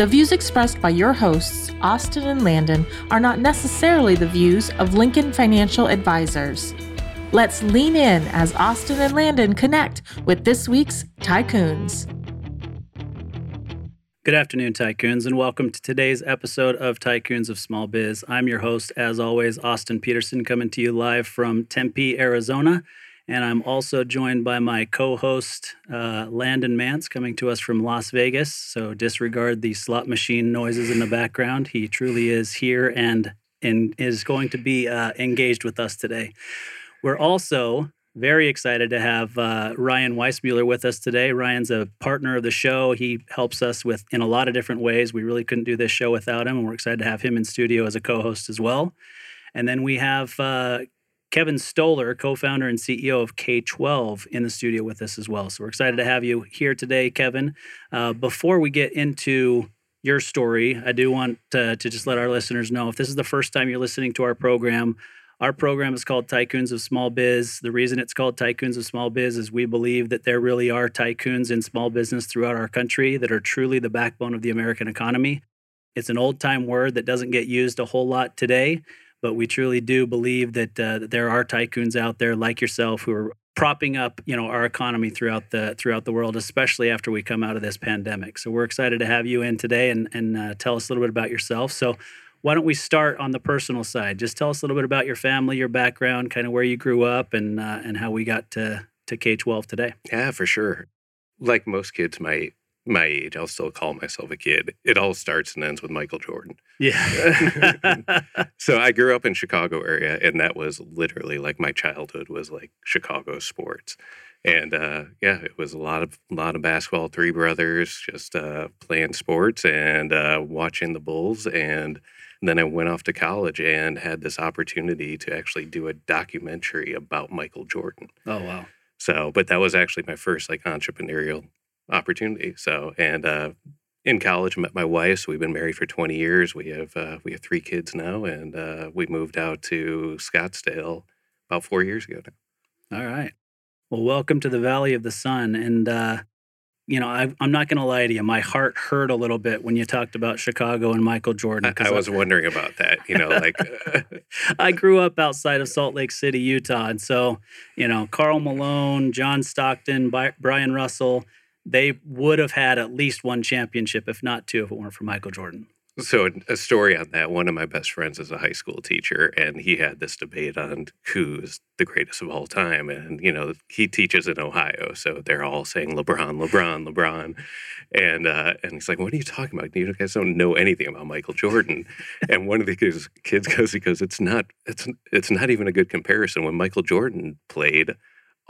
The views expressed by your hosts, Austin and Landon, are not necessarily the views of Lincoln Financial Advisors. Let's lean in as Austin and Landon connect with this week's Tycoons. Good afternoon, Tycoons, and welcome to today's episode of Tycoons of Small Biz. I'm your host, as always, Austin Peterson, coming to you live from Tempe, Arizona. And I'm also joined by my co host, uh, Landon Mance, coming to us from Las Vegas. So disregard the slot machine noises in the background. He truly is here and, and is going to be uh, engaged with us today. We're also very excited to have uh, Ryan Weissmuller with us today. Ryan's a partner of the show. He helps us with in a lot of different ways. We really couldn't do this show without him, and we're excited to have him in studio as a co-host as well. And then we have uh, Kevin Stoller, co founder and CEO of K12, in the studio with us as well. So we're excited to have you here today, Kevin. Uh, before we get into your story, I do want to, to just let our listeners know if this is the first time you're listening to our program, our program is called Tycoons of Small Biz. The reason it's called Tycoons of Small Biz is we believe that there really are tycoons in small business throughout our country that are truly the backbone of the American economy. It's an old time word that doesn't get used a whole lot today, but we truly do believe that, uh, that there are tycoons out there like yourself who are propping up you know our economy throughout the throughout the world especially after we come out of this pandemic. So we're excited to have you in today and and uh, tell us a little bit about yourself. So why don't we start on the personal side? Just tell us a little bit about your family your background kind of where you grew up and uh, and how we got to to k-12 today. Yeah for sure. Like most kids my my age, I'll still call myself a kid. It all starts and ends with Michael Jordan. Yeah. so I grew up in Chicago area, and that was literally like my childhood was like Chicago sports. And uh, yeah, it was a lot of a lot of basketball. Three brothers just uh, playing sports and uh, watching the Bulls. And then I went off to college and had this opportunity to actually do a documentary about Michael Jordan. Oh wow! So, but that was actually my first like entrepreneurial opportunity. So, and uh, in college, met my wife. So we've been married for 20 years. We have uh, we have three kids now, and uh, we moved out to Scottsdale about four years ago now. All right. Well, welcome to the Valley of the Sun, and uh, you know, I, am not going to lie to you. My heart hurt a little bit when you talked about Chicago and Michael Jordan. I, I was I, wondering about that. You know, like I grew up outside of Salt Lake City, Utah, and so you know, Karl Malone, John Stockton, Bryon Russell they would have had at least one championship, if not two, if it weren't for Michael Jordan. So, a story on that one of my best friends is a high school teacher, and he had this debate on who's the greatest of all time. And, you know, he teaches in Ohio, so they're all saying LeBron, LeBron, LeBron. And uh, and he's like, What are you talking about? You guys don't know anything about Michael Jordan. and one of the kids, kids goes, He goes, It's not, it's, it's not even a good comparison. When Michael Jordan played,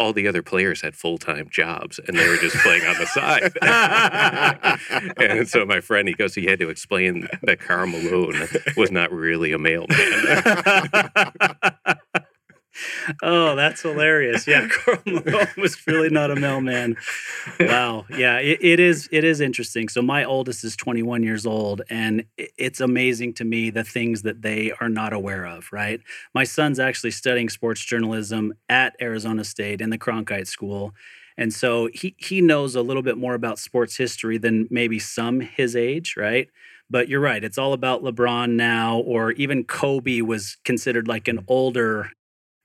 all the other players had full time jobs and they were just playing on the side. and so my friend, he goes, he had to explain that Karl Malone was not really a mailman. oh, that's hilarious. Yeah, Karl Malone was really not a mailman. Wow. Yeah, it, it is. It is interesting. So my oldest is 21 years old, and it's amazing to me the things that they are not aware of. Right. My son's actually studying sports journalism at Arizona State in the Cronkite School. And so he he knows a little bit more about sports history than maybe some his age, right? But you're right, it's all about LeBron now, or even Kobe was considered like an older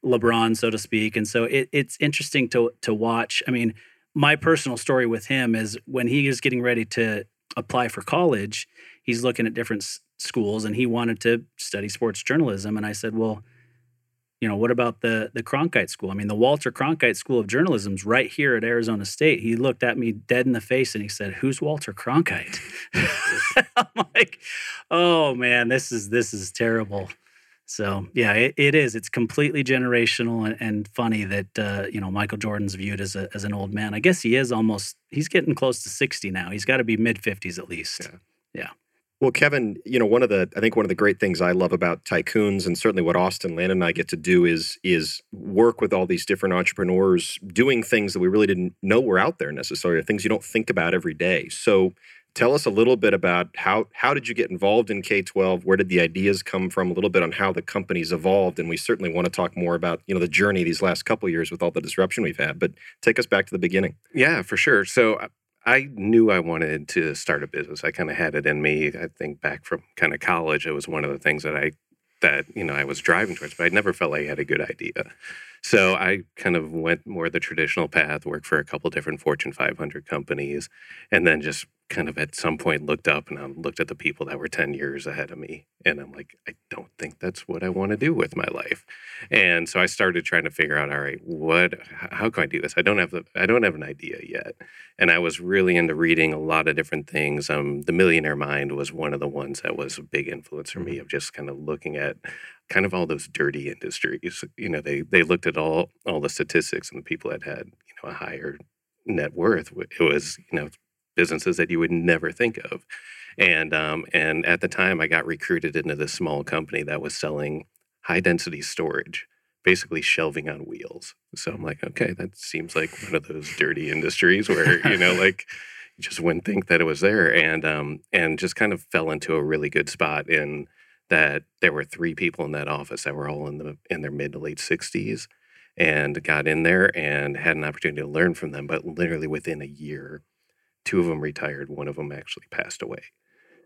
LeBron, so to speak. And so it, it's interesting to to watch. I mean, my personal story with him is when he is getting ready to apply for college, he's looking at different s- schools, and he wanted to study sports journalism. And I said, well, you know, what about the the Cronkite School? I mean, the Walter Cronkite School of Journalism's right here at Arizona State. He looked at me dead in the face and he said, "Who's Walter Cronkite?" I'm like, "Oh man, this is this is terrible." So yeah, it, it is. It's completely generational and, and funny that uh, you know Michael Jordan's viewed as a, as an old man. I guess he is almost. He's getting close to sixty now. He's got to be mid fifties at least. Yeah. yeah. Well, Kevin, you know, one of the I think one of the great things I love about tycoons and certainly what Austin Landon and I get to do is is work with all these different entrepreneurs doing things that we really didn't know were out there necessarily, things you don't think about every day. So tell us a little bit about how how did you get involved in K12? Where did the ideas come from? A little bit on how the company's evolved, and we certainly want to talk more about you know the journey these last couple years with all the disruption we've had. But take us back to the beginning. Yeah, for sure. So I knew I wanted to start a business. I kind of had it in me. I think back from kind of college, it was one of the things that I that you know I was driving towards, but I never felt like I had a good idea. So I kind of went more the traditional path, worked for a couple different Fortune 500 companies, and then just kind of at some point looked up and I looked at the people that were 10 years ahead of me. And I'm like, I don't think that's what I want to do with my life. And so I started trying to figure out, all right, what, how can I do this? I don't have the, I don't have an idea yet. And I was really into reading a lot of different things. Um, the Millionaire Mind was one of the ones that was a big influence for me mm-hmm. of just kind of looking at kind of all those dirty industries. You know, they, they looked at all, all the statistics and the people that had, you know, a higher net worth. It was, you know, businesses that you would never think of. And um, and at the time, I got recruited into this small company that was selling high density storage, basically shelving on wheels. So I'm like, okay, that seems like one of those dirty industries where you know, like, you just wouldn't think that it was there, and um, and just kind of fell into a really good spot in that there were three people in that office that were all in the in their mid to late 60s and got in there and had an opportunity to learn from them but literally within a year two of them retired, one of them actually passed away.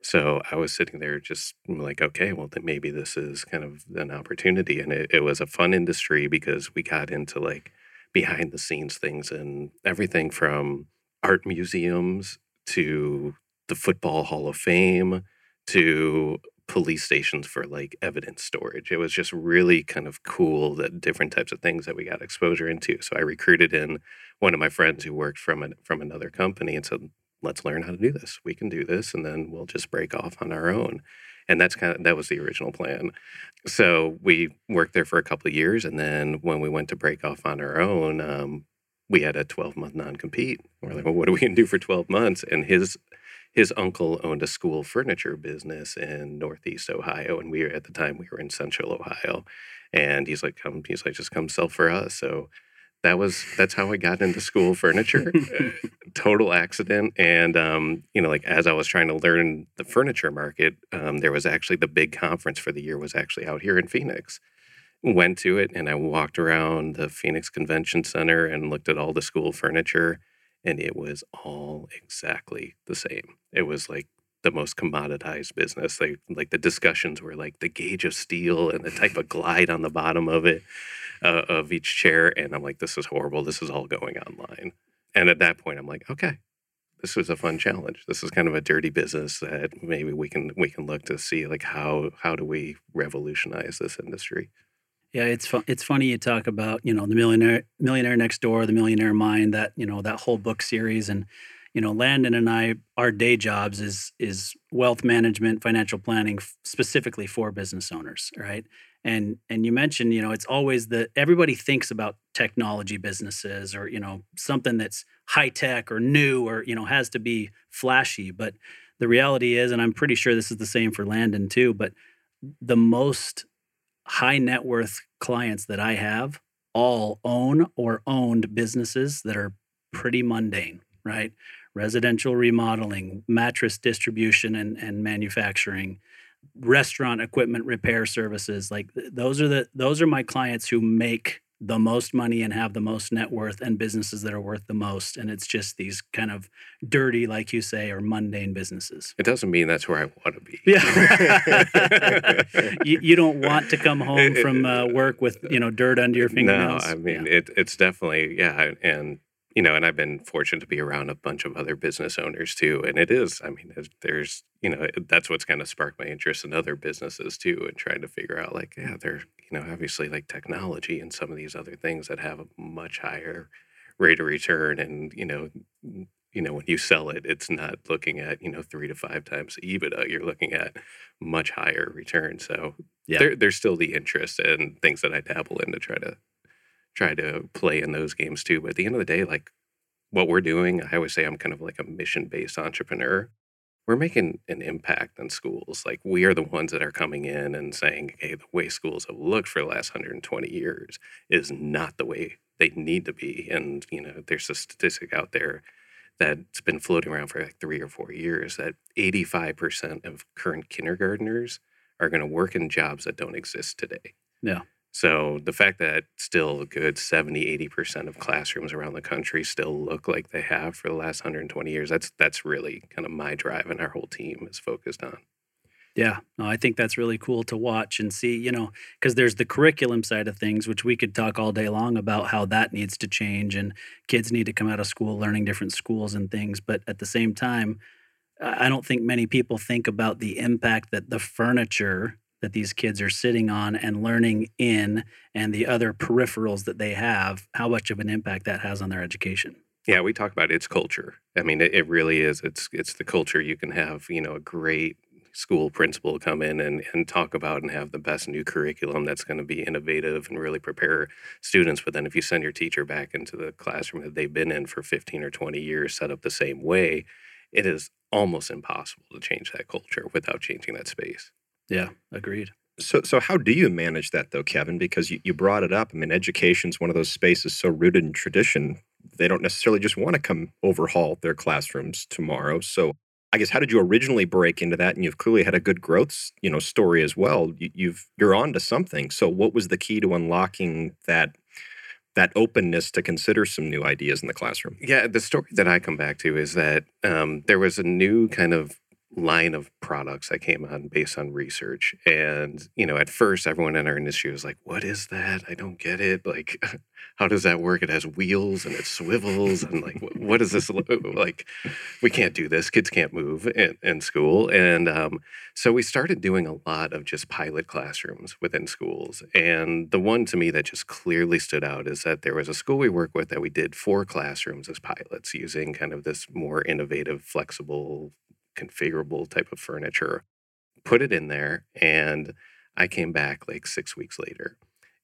So I was sitting there just mm, like, okay, well, then maybe this is kind of an opportunity. And it, it was a fun industry because we got into like behind the scenes things and everything from art museums to the Football Hall of Fame to police stations for like evidence storage. It was just really kind of cool that different types of things that we got exposure into. So I recruited in one of my friends who worked from an, from another company and said, "Let's learn how to do this. We can do this, and then we'll just break off on our own." And that's kind of that was the original plan. So we worked there for a couple of years, and then when we went to break off on our own, um, we had a 12 month non compete. We're like, well, what are we going to do for 12 months? And his his uncle owned a school furniture business in Northeast Ohio, and we were at the time we were in Central Ohio. And he's like, come, he's like, just come sell for us. So that was that's how I got into school furniture. Total accident, and um, you know, like as I was trying to learn the furniture market, um, there was actually the big conference for the year was actually out here in Phoenix. Went to it, and I walked around the Phoenix Convention Center and looked at all the school furniture and it was all exactly the same. It was like the most commoditized business. They like the discussions were like the gauge of steel and the type of glide on the bottom of it uh, of each chair, and I'm like, this is horrible. This is all going online. And at that point, I'm like, okay, this was a fun challenge. This is kind of a dirty business that maybe we can we can look to see like how how do we revolutionize this industry. Yeah, it's it's funny you talk about you know the millionaire millionaire next door, the millionaire mind, that you know that whole book series, and you know Landon and I, our day jobs is is wealth management, financial planning, f- specifically for business owners, right? And and you mentioned you know it's always the everybody thinks about technology businesses or you know something that's high tech or new or you know has to be flashy, but the reality is, and I'm pretty sure this is the same for Landon too, but the most high net worth clients that I have all own or owned businesses that are pretty mundane, right? Residential remodeling, mattress distribution and, and manufacturing, restaurant equipment repair services. Like those are the those are my clients who make the most money and have the most net worth and businesses that are worth the most. And it's just these kind of dirty, like you say, or mundane businesses. It doesn't mean that's where I want to be. Yeah. you, you, don't want to come home from uh, work with, you know, dirt under your fingernails. No, I mean, yeah. it, it's definitely, yeah. And, you know, and I've been fortunate to be around a bunch of other business owners too. And it is, I mean, there's, you know, that's what's kind of sparked my interest in other businesses too, and trying to figure out like, yeah, they're, you know, obviously like technology and some of these other things that have a much higher rate of return. And, you know, you know, when you sell it, it's not looking at, you know, three to five times EBITDA. You're looking at much higher return. So yeah. there, there's still the interest and things that I dabble in to try to try to play in those games too. But at the end of the day, like what we're doing, I always say I'm kind of like a mission based entrepreneur we're making an impact on schools. Like we are the ones that are coming in and saying, hey, the way schools have looked for the last 120 years is not the way they need to be. And, you know, there's a statistic out there that's been floating around for like three or four years that 85% of current kindergartners are going to work in jobs that don't exist today. Yeah. So the fact that still a good 70, 80% of classrooms around the country still look like they have for the last 120 years, that's that's really kind of my drive and our whole team is focused on. Yeah, no, I think that's really cool to watch and see, you know, because there's the curriculum side of things, which we could talk all day long about how that needs to change and kids need to come out of school learning different schools and things. But at the same time, I don't think many people think about the impact that the furniture that these kids are sitting on and learning in and the other peripherals that they have, how much of an impact that has on their education. Yeah, we talk about its culture. I mean, it, it really is. It's it's the culture you can have, you know, a great school principal come in and, and talk about and have the best new curriculum that's going to be innovative and really prepare students. But then if you send your teacher back into the classroom that they've been in for 15 or 20 years, set up the same way, it is almost impossible to change that culture without changing that space. Yeah, agreed. So, so how do you manage that though, Kevin? Because you, you brought it up. I mean, education is one of those spaces so rooted in tradition. They don't necessarily just want to come overhaul their classrooms tomorrow. So, I guess how did you originally break into that? And you've clearly had a good growth, you know, story as well. You, you've you're on to something. So, what was the key to unlocking that that openness to consider some new ideas in the classroom? Yeah, the story that I come back to is that um, there was a new kind of line of products that came on based on research. And, you know, at first everyone in our industry was like, what is that? I don't get it. Like, how does that work? It has wheels and it swivels. And like, what is this? Like, we can't do this. Kids can't move in, in school. And um, so we started doing a lot of just pilot classrooms within schools. And the one to me that just clearly stood out is that there was a school we work with that we did four classrooms as pilots using kind of this more innovative, flexible configurable type of furniture, put it in there, and I came back like six weeks later.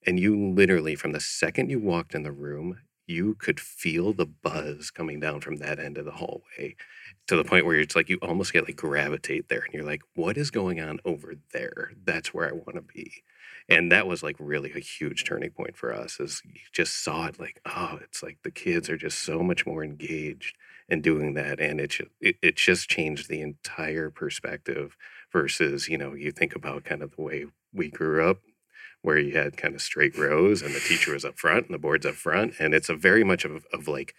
And you literally, from the second you walked in the room, you could feel the buzz coming down from that end of the hallway to the point where it's like you almost get like gravitate there and you're like, what is going on over there? That's where I want to be. And that was like really a huge turning point for us is you just saw it like, oh, it's like the kids are just so much more engaged in doing that. And it, it, it just changed the entire perspective versus, you know, you think about kind of the way we grew up where you had kind of straight rows and the teacher was up front and the board's up front. And it's a very much of, of like,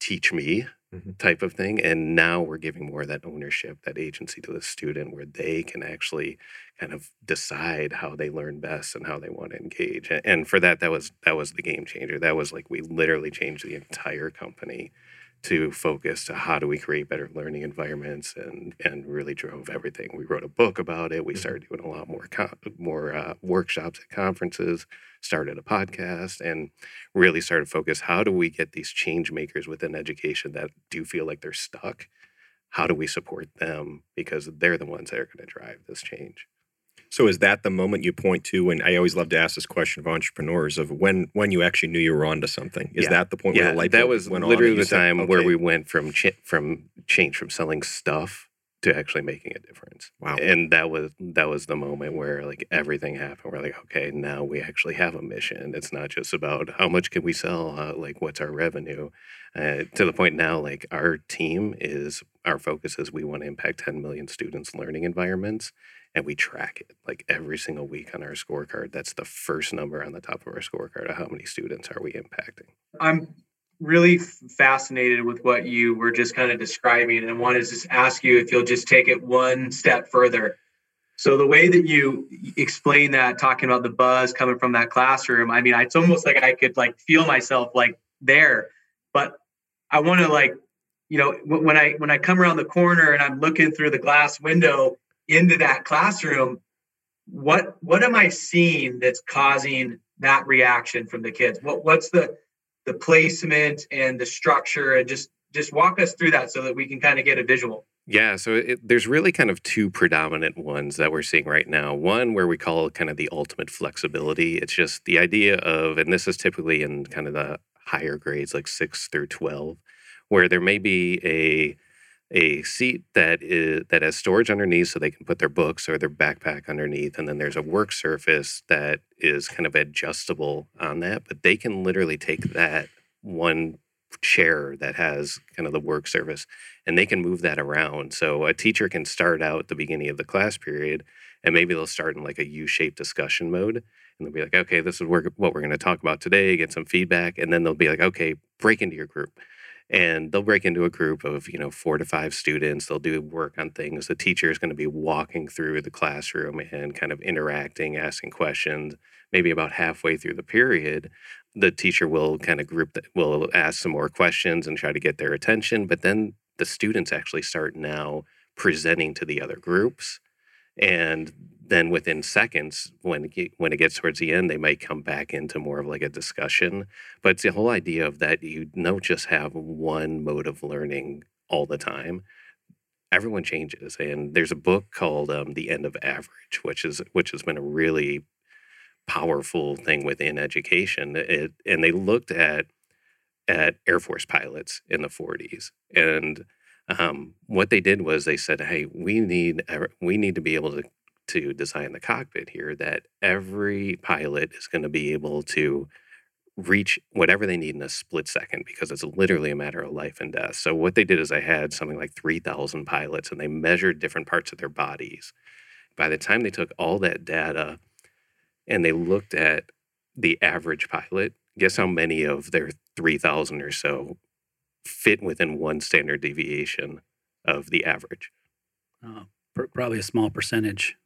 teach me mm-hmm. type of thing. And now we're giving more of that ownership, that agency to the student where they can actually kind of decide how they learn best and how they want to engage. And for that, that was that was the game changer. That was like we literally changed the entire company to focus to how do we create better learning environments and and really drove everything. We wrote a book about it. We mm-hmm. started doing a lot more more uh, workshops at conferences, started a podcast, and really started to focus how do we get these change makers within education that do feel like they're stuck. How do we support them because they're the ones that are going to drive this change. So is that the moment you point to? And I always love to ask this question of entrepreneurs of when when you actually knew you were onto something. Is yeah. that the point yeah, where the light that was literally the time said, where we went from ch- from change from selling stuff to actually making a difference. Wow. And that was that was the moment where like everything happened. We're like, okay, now we actually have a mission. It's not just about how much can we sell, uh, like what's our revenue. Uh, to the point now, like our team is our focus is we want to impact 10 million students' learning environments and we track it like every single week on our scorecard. That's the first number on the top of our scorecard of how many students are we impacting. I'm really fascinated with what you were just kind of describing and wanted to just ask you if you'll just take it one step further. So the way that you explain that, talking about the buzz coming from that classroom, I mean, it's almost like I could like feel myself like there, but I want to like, you know, when I when I come around the corner and I'm looking through the glass window, into that classroom what what am i seeing that's causing that reaction from the kids what what's the the placement and the structure and just just walk us through that so that we can kind of get a visual yeah, so it, there's really kind of two predominant ones that we're seeing right now. One where we call kind of the ultimate flexibility. It's just the idea of, and this is typically in kind of the higher grades, like six through 12, where there may be a a seat that is that has storage underneath so they can put their books or their backpack underneath and then there's a work surface that is kind of adjustable on that but they can literally take that one chair that has kind of the work surface and they can move that around. So a teacher can start out at the beginning of the class period and maybe they'll start in like a u-shaped discussion mode and they'll be like okay this is what we're going to talk about today get some feedback and then they'll be like okay break into your group and they'll break into a group of you know four to five students they'll do work on things the teacher is going to be walking through the classroom and kind of interacting asking questions maybe about halfway through the period the teacher will kind of group that will ask some more questions and try to get their attention but then the students actually start now presenting to the other groups and then within seconds when it, when it gets towards the end they might come back into more of like a discussion. But it's the whole idea of that you don't just have one mode of learning all the time. Everyone changes and there's a book called um, the end of average which is which has been a really powerful thing within education. It, and they looked at at air force pilots in the 40s and um, what they did was they said hey we need we need to be able to to design the cockpit here that every pilot is going to be able to reach whatever they need in a split second because it's literally a matter of life and death. So what they did is they had something like 3,000 pilots and they measured different parts of their bodies. By the time they took all that data and they looked at the average pilot, guess how many of their 3,000 or so fit within one standard deviation of the average? Uh, probably a small percentage.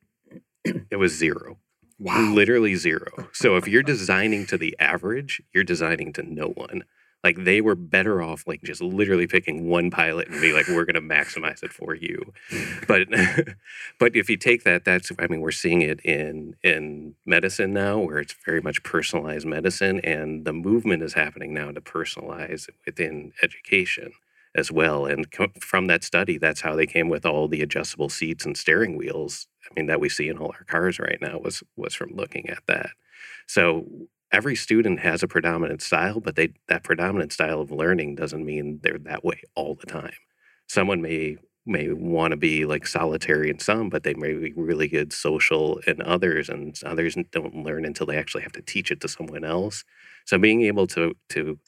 It was zero. Wow. Literally zero. So if you're designing to the average, you're designing to no one. Like they were better off like just literally picking one pilot and be like, we're gonna maximize it for you. But but if you take that, that's I mean, we're seeing it in in medicine now where it's very much personalized medicine and the movement is happening now to personalize within education as well. And from that study, that's how they came with all the adjustable seats and steering wheels. I mean, that we see in all our cars right now was was from looking at that. So every student has a predominant style, but they that predominant style of learning doesn't mean they're that way all the time. Someone may may want to be like solitary in some, but they may be really good social in others, and others don't learn until they actually have to teach it to someone else. So being able to to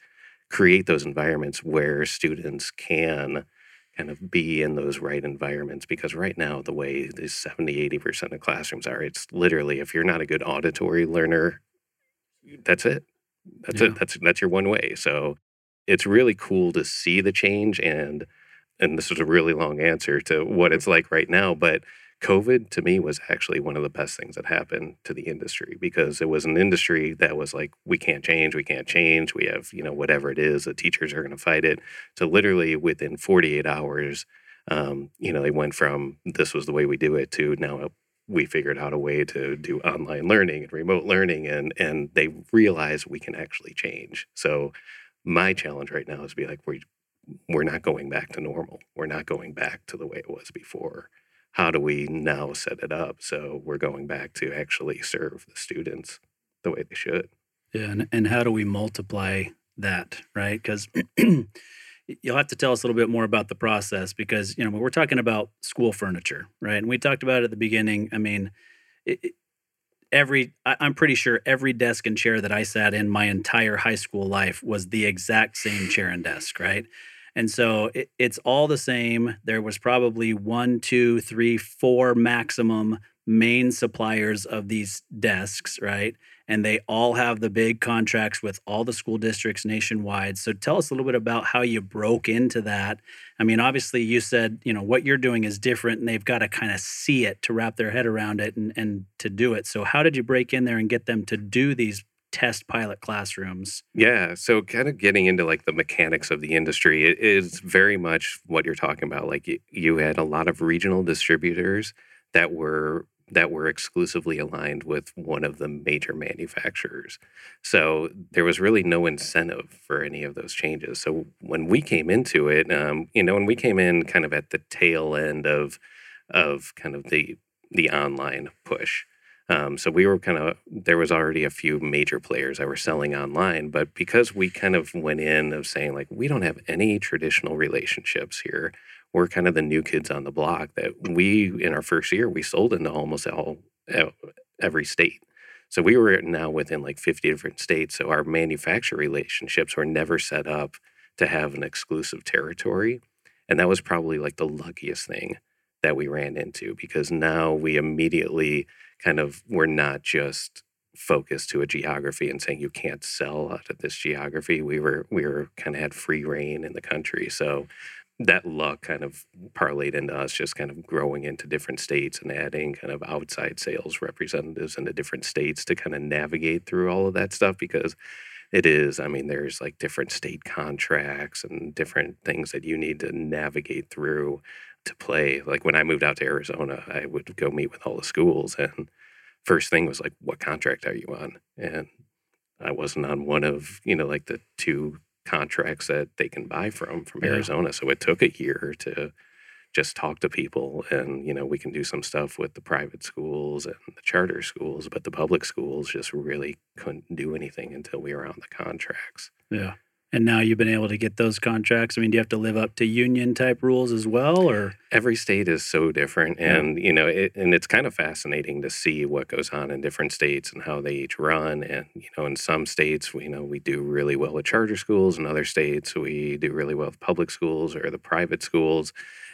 create those environments where students can kind of be in those right environments because right now the way these 70 80% of classrooms are it's literally if you're not a good auditory learner that's it. That's yeah. it that's that's your one way. So it's really cool to see the change and and this is a really long answer to what it's like right now but COVID to me was actually one of the best things that happened to the industry because it was an industry that was like, we can't change, we can't change, we have, you know, whatever it is, the teachers are going to fight it. So literally within 48 hours, um, you know, they went from this was the way we do it to now we figured out a way to do online learning and remote learning and and they realize we can actually change. So my challenge right now is to be like, we're we're not going back to normal. We're not going back to the way it was before how do we now set it up so we're going back to actually serve the students the way they should? Yeah and, and how do we multiply that right? Because you'll have to tell us a little bit more about the process because you know we're talking about school furniture right and we talked about it at the beginning i mean it, every i'm pretty sure every desk and chair that i sat in my entire high school life was the exact same chair and desk right and so it, it's all the same. There was probably one, two, three, four maximum main suppliers of these desks, right? And they all have the big contracts with all the school districts nationwide. So tell us a little bit about how you broke into that. I mean, obviously, you said, you know, what you're doing is different and they've got to kind of see it to wrap their head around it and, and to do it. So, how did you break in there and get them to do these test pilot classrooms. Yeah. So, kind of getting into like the mechanics of the industry, it is very much what you're talking about. Like, you had a lot of regional distributors that were that were exclusively aligned with one of the major manufacturers. So there was really no incentive for any of those changes. So when we came into it, um, you know, when we came in kind of at the tail end of of kind of the the online push, um, so we were kind of there was already a few major players that were selling online, but because we kind of went in of saying like we don't have any traditional relationships here, we're kind of the new kids on the block that we in our first year we sold into almost all every state. So we were now within like 50 different states so our manufacturer relationships were never set up to have an exclusive territory and that was probably like the luckiest thing that we ran into because now we immediately kind of we're not just focused to a geography and saying you can't sell out of this geography. We were we were kind of had free reign in the country. So that luck kind of parlayed into us just kind of growing into different states and adding kind of outside sales representatives in the different states to kind of navigate through all of that stuff because it is i mean there's like different state contracts and different things that you need to navigate through to play like when i moved out to arizona i would go meet with all the schools and first thing was like, what contract are you on? And I wasn't on one of, you know, like the two contracts that they can buy from from yeah. Arizona. So it took a year to just talk to people and you know we can do some stuff with the private schools and the charter schools but the public schools just really couldn't do anything until we were on the contracts yeah and now you've been able to get those contracts? I mean do you have to live up to union type rules as well or? Every state is so different and yeah. you know it, and it's kind of fascinating to see what goes on in different states and how they each run and you know in some states we you know we do really well with charter schools in other states we do really well with public schools or the private schools.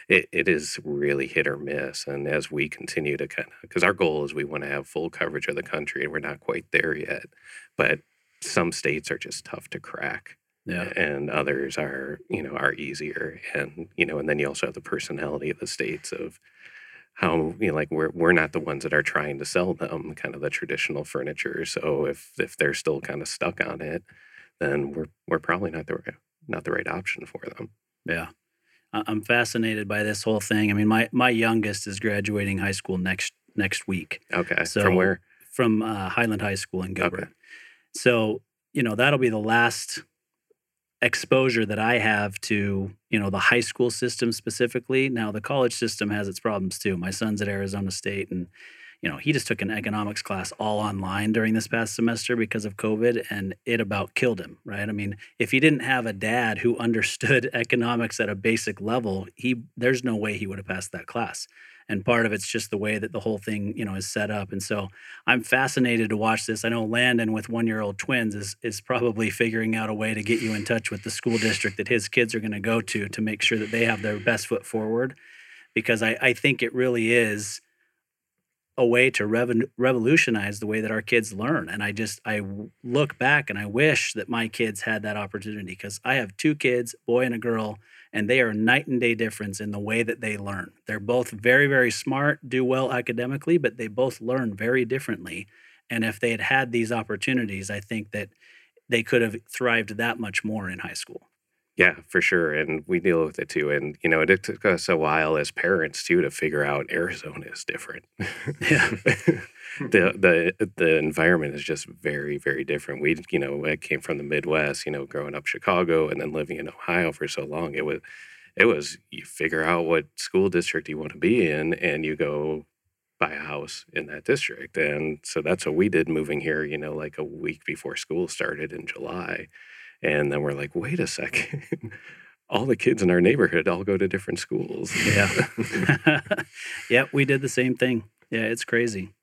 It, it is really hit or miss and as we continue to kind of because our goal is we want to have full coverage of the country and we're not quite there yet but some states are just tough to crack yeah. and others are you know are easier and you know and then you also have the personality of the states of how you know like we're we're not the ones that are trying to sell them kind of the traditional furniture so if if they're still kind of stuck on it then we're we're probably not the not the right option for them. Yeah. I'm fascinated by this whole thing. I mean my my youngest is graduating high school next next week. Okay. So from where? from uh, highland high school in gilbert. Okay. so you know that'll be the last exposure that I have to, you know, the high school system specifically. Now the college system has its problems too. My son's at Arizona State and you know, he just took an economics class all online during this past semester because of COVID and it about killed him, right? I mean, if he didn't have a dad who understood economics at a basic level, he there's no way he would have passed that class and part of it's just the way that the whole thing you know is set up and so i'm fascinated to watch this. I know landon with one year old twins is is probably figuring out a way to get you in touch with the school district that his kids are going to go to to make sure that they have their best foot forward because i, I think it really is a way to rev- revolutionize the way that our kids learn and i just i look back and i wish that my kids had that opportunity because i have two kids boy and a girl and they are night and day difference in the way that they learn. They're both very, very smart, do well academically, but they both learn very differently. And if they had had these opportunities, I think that they could have thrived that much more in high school. Yeah, for sure. And we deal with it too. And, you know, it took us a while as parents too to figure out Arizona is different. Yeah. the the uh, the environment is just very very different. We you know I came from the Midwest, you know, growing up Chicago and then living in Ohio for so long. It was it was you figure out what school district you want to be in, and you go buy a house in that district. And so that's what we did moving here. You know, like a week before school started in July, and then we're like, wait a second. all the kids in our neighborhood all go to different schools. Yeah. yep, we did the same thing. Yeah, it's crazy.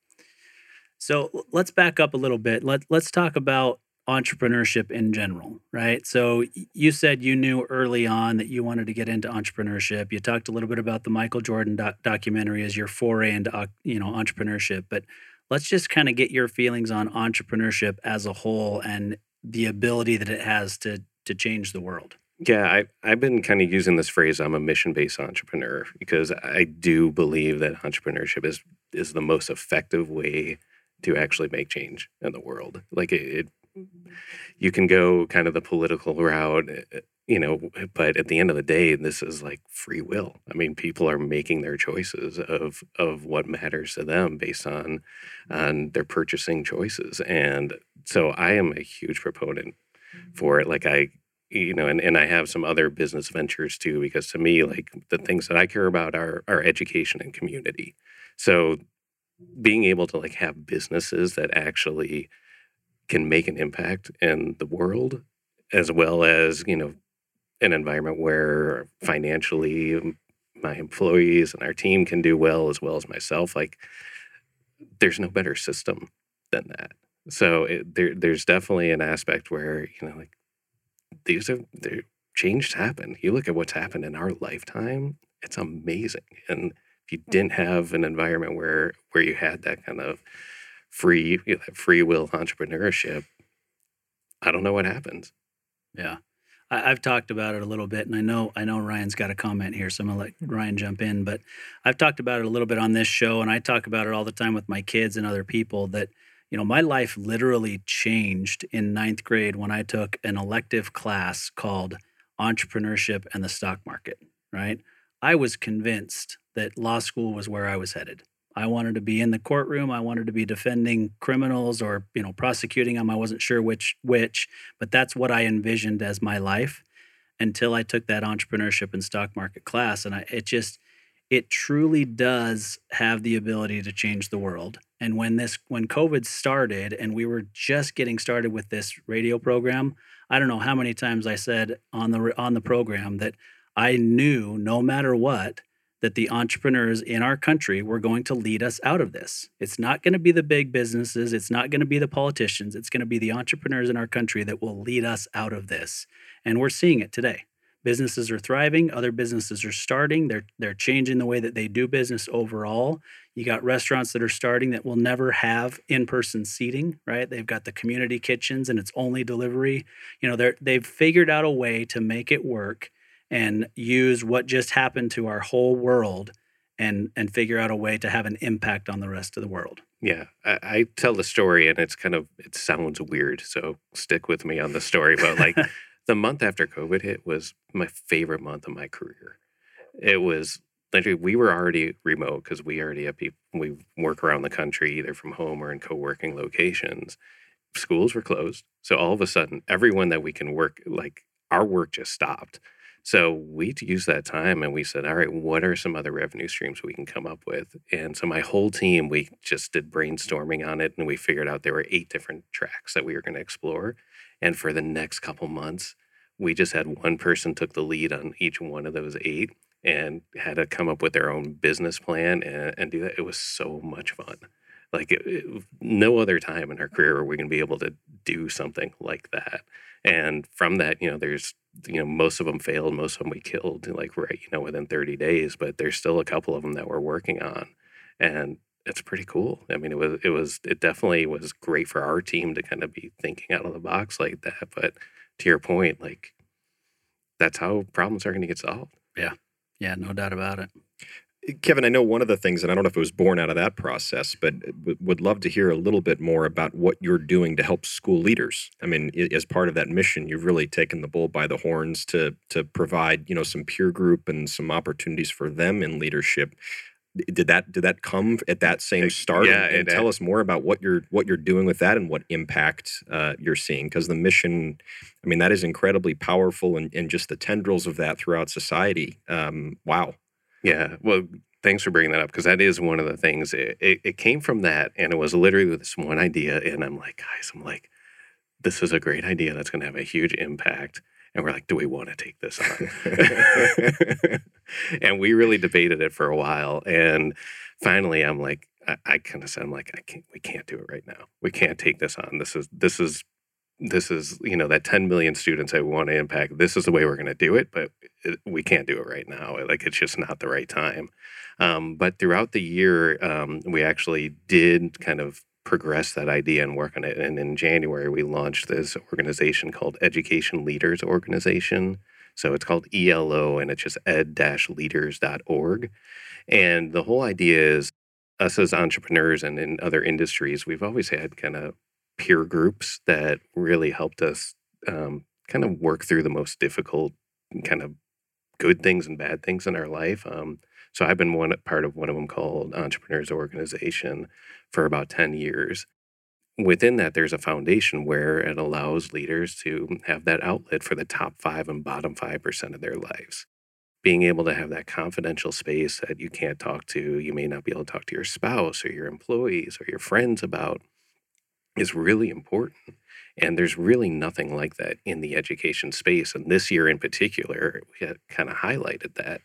So let's back up a little bit. Let, let's talk about entrepreneurship in general, right? So you said you knew early on that you wanted to get into entrepreneurship. You talked a little bit about the Michael Jordan doc- documentary as your foray into uh, you know entrepreneurship, but let's just kind of get your feelings on entrepreneurship as a whole and the ability that it has to to change the world. Yeah, I, I've been kind of using this phrase. I'm a mission based entrepreneur because I do believe that entrepreneurship is is the most effective way to actually make change in the world. Like it, it you can go kind of the political route, eh, eh, you know, but at the end of the day, this is like free will. I mean, people are making their choices of of what matters to them based on on their purchasing choices, and so I am a huge proponent mm-hmm. for it. Like I you know, and, and I have some other business ventures too, because to me, like the things that I care about are are education and community. So being able to like have businesses that actually can make an impact in the world as well as you know an environment where financially my employees and our team can do well as well as myself like there's no better system than that so it, there, there's definitely an aspect where you know like these are there change happen you look at what's happened in our lifetime it's amazing and if you didn't have an environment where where you had that kind of free you know, free will entrepreneurship i don't know what happens Yeah. I, I've talked about it a little bit, and I know I know Ryan's got a comment here, so I'm gonna let hmm. Ryan jump in. But I've talked about it a little bit on this show, and I talk about it all the time with my kids and other people. That you know, my life literally changed in ninth grade when I took an elective class called entrepreneurship and the stock market. Right, I was convinced that law school was where I was headed. I wanted to be in the courtroom. I wanted to be defending criminals or you know prosecuting them. I wasn't sure which which, but that's what I envisioned as my life until I took that entrepreneurship and stock market class, and I, it just it truly does have the ability to change the world. And when this when COVID started and we were just getting started with this radio program, I don't know how many times I said on the on the program that I knew no matter what that the entrepreneurs in our country were going to lead us out of this. It's not going to be the big businesses, it's not going to be the politicians, it's going to be the entrepreneurs in our country that will lead us out of this. And we're seeing it today. Businesses are thriving, other businesses are starting, they're they're changing the way that they do business overall. You got restaurants that are starting that will never have in-person seating, right? They've got the community kitchens and it's only delivery. You know, they're they've figured out a way to make it work and use what just happened to our whole world and and figure out a way to have an impact on the rest of the world. Yeah, I, I tell the story, and it's kind of it sounds weird, so stick with me on the story. But like the month after COVID hit was my favorite month of my career. It was literally we were already remote because we already have people we work around the country either from home or in co-working locations. Schools were closed, so all of a sudden, everyone that we can work like our work just stopped. So we used that time and we said, all right, what are some other revenue streams we can come up with? And so my whole team, we just did brainstorming on it and we figured out there were eight different tracks that we were going to explore. And for the next couple months, we just had one person took the lead on each one of those eight and had to come up with their own business plan and, and do that. It was so much fun. Like it, it- no other time in our career are we going to be able to do something like that. And from that, you know, there's you know most of them failed, most of them we killed like right you know within 30 days, but there's still a couple of them that we're working on, and it's pretty cool. I mean, it was it was it definitely was great for our team to kind of be thinking out of the box like that. But to your point, like that's how problems are going to get solved. Yeah, yeah, no doubt about it. Kevin, I know one of the things, and I don't know if it was born out of that process, but uh, would love to hear a little bit more about what you're doing to help school leaders. I mean, as part of that mission, you've really taken the bull by the horns to to provide, you know, some peer group and some opportunities for them in leadership. Did that did that come at that same start? yeah, and, and tell us more about what you're what you're doing with that and what impact uh, you're seeing. Because the mission, I mean, that is incredibly powerful, and, and just the tendrils of that throughout society. Um, wow. Yeah. Well, thanks for bringing that up because that is one of the things. It, it, it came from that, and it was literally this one idea. And I'm like, guys, I'm like, this is a great idea that's going to have a huge impact. And we're like, do we want to take this on? and we really debated it for a while. And finally, I'm like, I, I kind of said, I'm like, I can't, we can't do it right now. We can't take this on. This is, this is, this is, you know, that 10 million students that we want to impact. This is the way we're going to do it, but it, we can't do it right now. Like, it's just not the right time. Um, but throughout the year, um, we actually did kind of progress that idea and work on it. And in January, we launched this organization called Education Leaders Organization. So it's called ELO and it's just ed-leaders.org. And the whole idea is us as entrepreneurs and in other industries, we've always had kind of peer groups that really helped us um, kind of work through the most difficult kind of good things and bad things in our life. Um, so I've been one part of one of them called Entrepreneurs Organization for about 10 years. Within that, there's a foundation where it allows leaders to have that outlet for the top five and bottom 5% of their lives. Being able to have that confidential space that you can't talk to, you may not be able to talk to your spouse or your employees or your friends about is really important. And there's really nothing like that in the education space. And this year in particular, we kind of highlighted that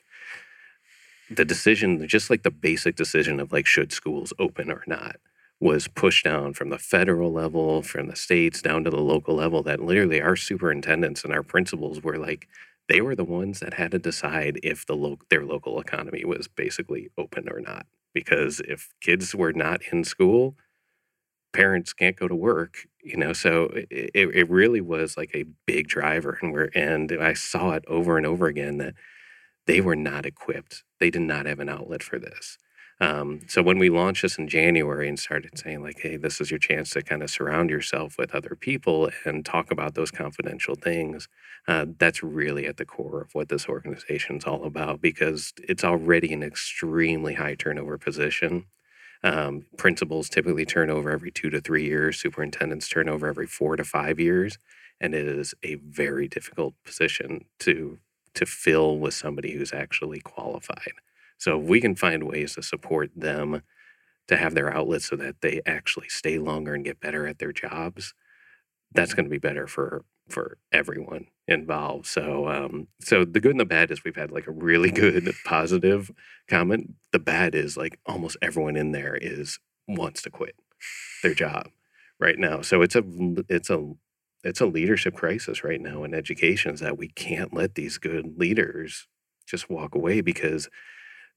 the decision, just like the basic decision of like should schools open or not, was pushed down from the federal level, from the states down to the local level. That literally our superintendents and our principals were like, they were the ones that had to decide if the lo- their local economy was basically open or not. Because if kids were not in school, parents can't go to work you know so it, it really was like a big driver and we're and i saw it over and over again that they were not equipped they did not have an outlet for this um, so when we launched this in january and started saying like hey this is your chance to kind of surround yourself with other people and talk about those confidential things uh, that's really at the core of what this organization is all about because it's already an extremely high turnover position um, principals typically turn over every two to three years. Superintendents turn over every four to five years, and it is a very difficult position to to fill with somebody who's actually qualified. So if we can find ways to support them to have their outlets so that they actually stay longer and get better at their jobs, that's going to be better for for everyone involved. So, um, so the good and the bad is we've had like a really good positive comment. The bad is like almost everyone in there is wants to quit their job right now. So it's a it's a it's a leadership crisis right now in education is that we can't let these good leaders just walk away because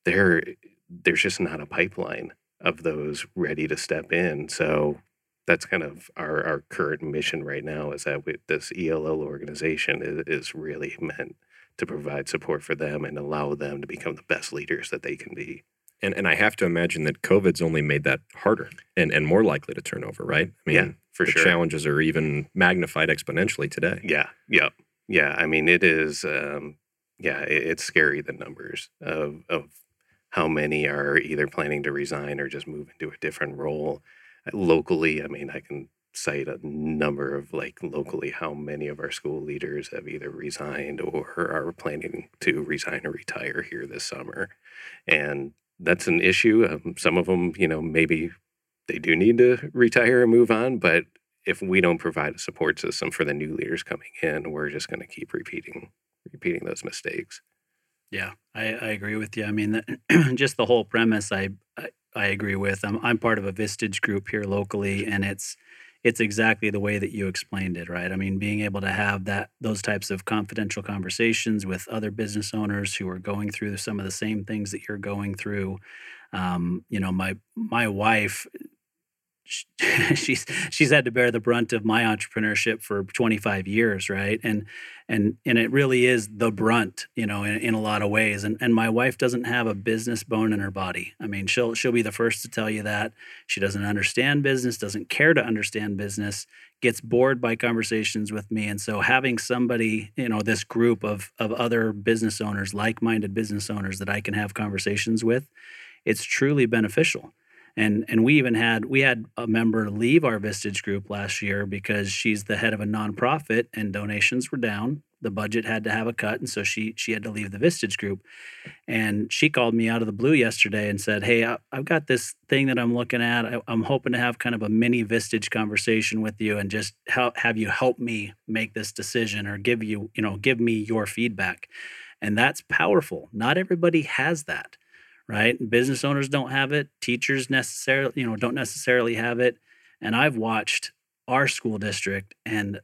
there there's just not a pipeline of those ready to step in. So that's kind of our, our current mission right now is that we, this ELL organization is, is really meant to provide support for them and allow them to become the best leaders that they can be. And and I have to imagine that COVID's only made that harder and, and more likely to turn over, right? I mean, yeah, for the sure. challenges are even magnified exponentially today. Yeah, yeah, yeah. I mean, it is. Um, yeah, it, it's scary the numbers of of how many are either planning to resign or just move into a different role locally, I mean, I can cite a number of like locally how many of our school leaders have either resigned or are planning to resign or retire here this summer. And that's an issue. Um, some of them, you know, maybe they do need to retire and move on, but if we don't provide a support system for the new leaders coming in, we're just going to keep repeating repeating those mistakes. Yeah, I, I agree with you. I mean, the, just the whole premise, I, I I agree with. I'm I'm part of a Vistage group here locally, and it's it's exactly the way that you explained it, right? I mean, being able to have that those types of confidential conversations with other business owners who are going through some of the same things that you're going through. Um, you know, my my wife she's she's had to bear the brunt of my entrepreneurship for 25 years right? And and and it really is the brunt you know in, in a lot of ways. And and my wife doesn't have a business bone in her body. I mean she'll she'll be the first to tell you that. She doesn't understand business doesn't care to understand business gets bored by conversations with me. And so having somebody you know this group of of other business owners like-minded business owners that i can have conversations with it's truly beneficial and and we even had we had a member leave our Vistage group last year because she's the head of a nonprofit and donations were down. The budget had to have a cut, and so she she had to leave the Vistage group. And she called me out of the blue yesterday and said, "Hey, I, have got this thing that I'm looking at. I, am hoping to have kind of a mini Vistage conversation with you and just have you help me make this decision or give you you know give me your feedback." And that's powerful. Not everybody has that right? Business owners don't have it, teachers necessarily, you know, don't necessarily have it. And I've watched our school district and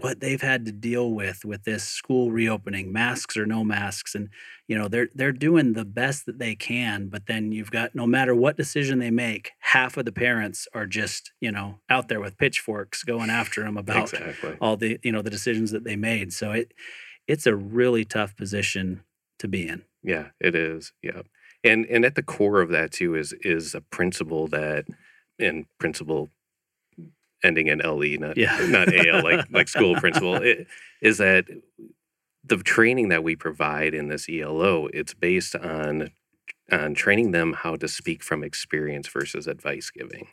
what they've had to deal with with this school reopening masks or no masks and you know they're they're doing the best that they can but then you've got no matter what decision they make half of the parents are just you know out there with pitchforks going after them about exactly. all the you know the decisions that they made so it it's a really tough position to be in yeah, it is. Yeah. And and at the core of that too is is a principle that in principle ending in LE, not yeah. not AL like like school principal, it, is that the training that we provide in this ELO, it's based on on training them how to speak from experience versus advice giving.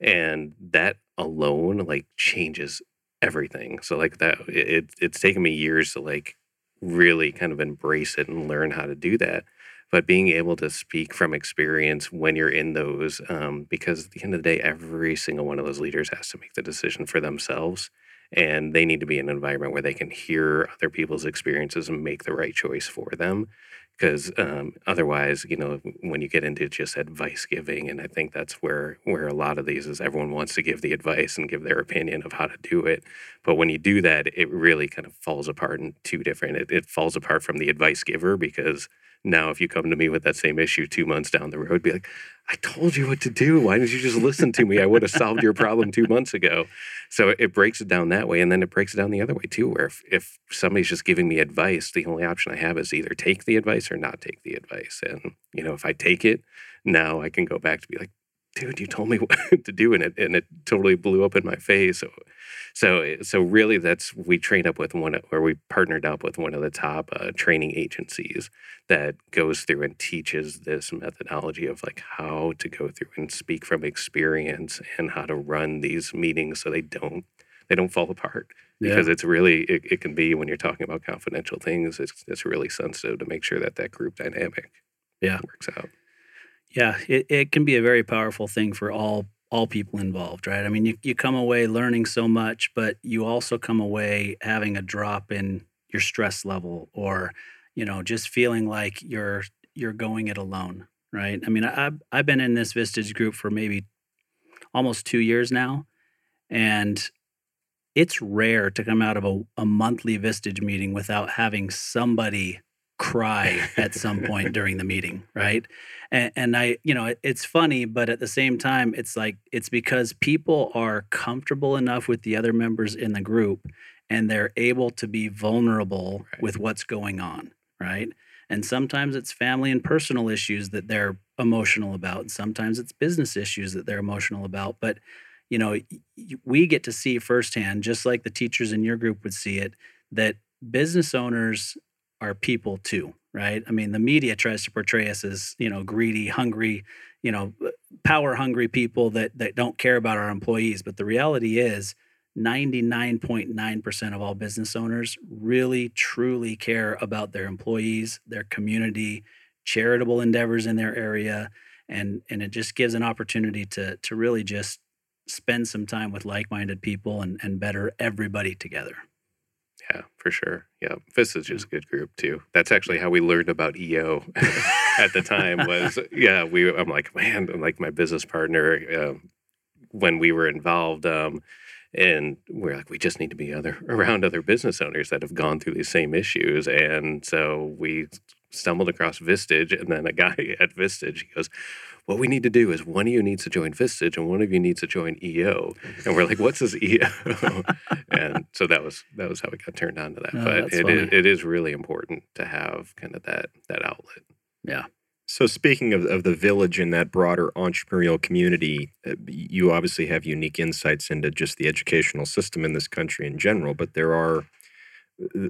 And that alone like changes everything. So like that it it's taken me years to like really kind of embrace it and learn how to do that. But being able to speak from experience when you're in those, um, because at the end of the day, every single one of those leaders has to make the decision for themselves. And they need to be in an environment where they can hear other people's experiences and make the right choice for them. Because um, otherwise, you know, when you get into just advice giving, and I think that's where where a lot of these is everyone wants to give the advice and give their opinion of how to do it, but when you do that, it really kind of falls apart in two different. It, it falls apart from the advice giver because now if you come to me with that same issue two months down the road, be like, I told you what to do. Why didn't you just listen to me? I would have solved your problem two months ago. So it breaks it down that way. And then it breaks it down the other way too, where if, if somebody's just giving me advice, the only option I have is either take the advice or not take the advice. And, you know, if I take it, now I can go back to be like, dude, you told me what to do, and it and it totally blew up in my face. So, so, so really, that's we trained up with one, or we partnered up with one of the top uh, training agencies that goes through and teaches this methodology of like how to go through and speak from experience and how to run these meetings so they don't they don't fall apart. Because it's really it, it can be when you're talking about confidential things it's it's really sensitive to make sure that that group dynamic yeah. works out yeah, it, it can be a very powerful thing for all all people involved, right? I mean, you, you come away learning so much, but you also come away having a drop in your stress level or, you know, just feeling like you're you're going it alone, right? I mean, I, I've been in this Vistage group for maybe almost two years now, and it's rare to come out of a, a monthly Vistage meeting without having somebody cry at some point during the meeting, right? And, and I, you know, it's funny, but at the same time, it's like it's because people are comfortable enough with the other members in the group and they're able to be vulnerable right. with what's going on, right? And sometimes it's family and personal issues that they're emotional about. And sometimes it's business issues that they're emotional about. But, you know, we get to see firsthand, just like the teachers in your group would see it, that business owners are people too, right? I mean, the media tries to portray us as, you know, greedy, hungry, you know, power hungry people that that don't care about our employees, but the reality is 99.9% of all business owners really truly care about their employees, their community, charitable endeavors in their area, and and it just gives an opportunity to to really just spend some time with like-minded people and and better everybody together. Yeah, for sure. Yeah, Vistage is just a good group too. That's actually how we learned about EO at the time. Was yeah, we. I'm like, man, I'm like my business partner um, when we were involved. Um, and we're like, we just need to be other around other business owners that have gone through these same issues. And so we stumbled across Vistage, and then a guy at Vistage, he goes, what we need to do is one of you needs to join Vistage and one of you needs to join EO. And we're like, what's this EO? and so that was that was how we got turned on to that. Oh, but it is, it is really important to have kind of that that outlet. Yeah. So speaking of, of the village and that broader entrepreneurial community, uh, you obviously have unique insights into just the educational system in this country in general, but there are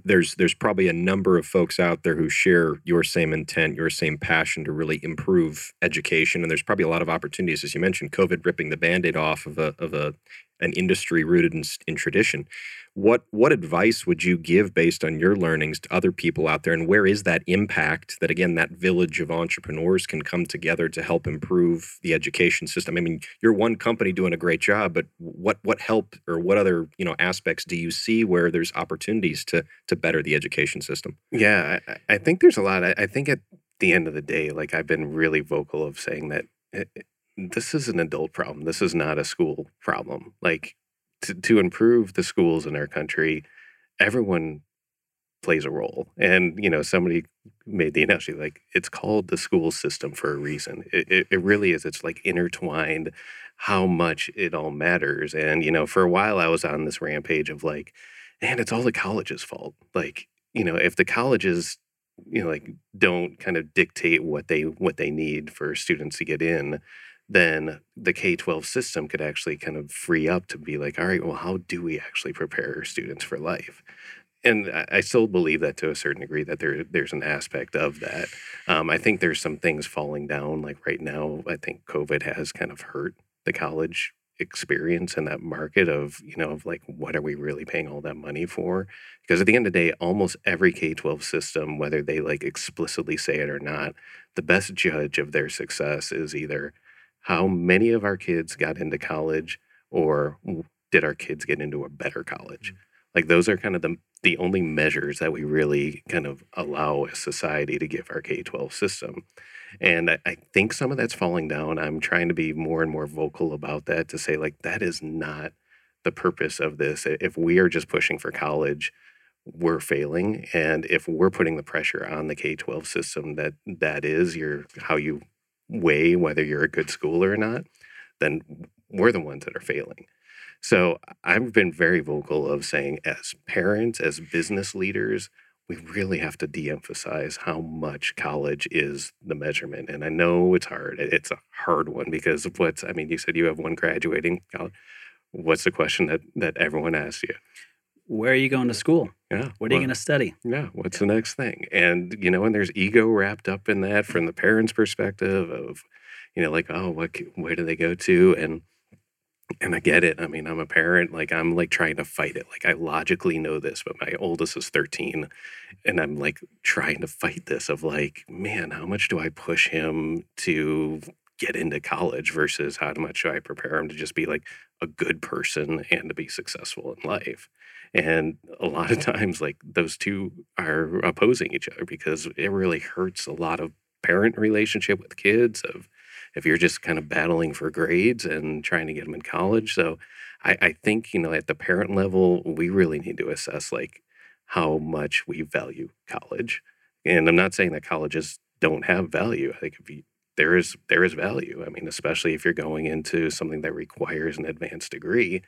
there's there's probably a number of folks out there who share your same intent, your same passion to really improve education, and there's probably a lot of opportunities, as you mentioned, COVID ripping the band-aid off of a of a an industry rooted in, in tradition. What what advice would you give based on your learnings to other people out there, and where is that impact that again that village of entrepreneurs can come together to help improve the education system? I mean, you're one company doing a great job, but what what help or what other you know aspects do you see where there's opportunities to to better the education system? Yeah, I, I think there's a lot. I, I think at the end of the day, like I've been really vocal of saying that. Eh, This is an adult problem. This is not a school problem. Like to, to improve the schools in our country, everyone plays a role. And, you know, somebody made the analogy like it's called the school system for a reason. It, it, it, really is. It's like intertwined how much it all matters. And, you know, for a while I was on this rampage of like, and it's all the college's fault. Like, you know, if the colleges, you know, like don't kind of dictate what they what they need for students to get in, then the K 12 system could actually kind of free up to be like, all right, well, how do we actually prepare students for life? And I still believe that to a certain degree that there there's an aspect of that. Um, I think there's some things falling down. Like right now, I think COVID has kind of hurt the college experience in that market of you know of like what are we really paying all that money for because at the end of the day almost every k-12 system whether they like explicitly say it or not the best judge of their success is either how many of our kids got into college or did our kids get into a better college? Mm-hmm. Like those are kind of the the only measures that we really kind of allow a society to give our K 12 system. And I, I, think some of that's falling down. I'm trying to be more and more vocal about that to say, like, that is not the purpose of this. If we are just pushing for college, we're failing. And if we're putting the pressure on the K 12 system that that is your how you weigh whether you're a good school or not, then we're the ones that are failing. So I've been very vocal of saying, as parents, as business leaders, we really have to de-emphasize how much college is the measurement. And I know it's hard. It's a hard one because of what's. I mean, you said you have one graduating. College. What's the question that that everyone asks you? Where are you going to school? Yeah. What are well, you going to study? Yeah. What's yeah. the next thing? And you know, and there's ego wrapped up in that from the parents' perspective of, you know, like, oh, what, where do they go to? And and I get it. I mean, I'm a parent. Like, I'm like trying to fight it. Like, I logically know this, but my oldest is 13. And I'm like trying to fight this of like, man, how much do I push him to get into college versus how much do I prepare him to just be like a good person and to be successful in life? And a lot of times, like, those two are opposing each other because it really hurts a lot of parent relationship with kids of if you're just kind of battling for grades and trying to get them in college. So I, I think, you know, at the parent level, we really need to assess like how much we value college. And I'm not saying that colleges don't have value. I think if you, there is there is value. I mean, especially if you're going into something that requires an advanced degree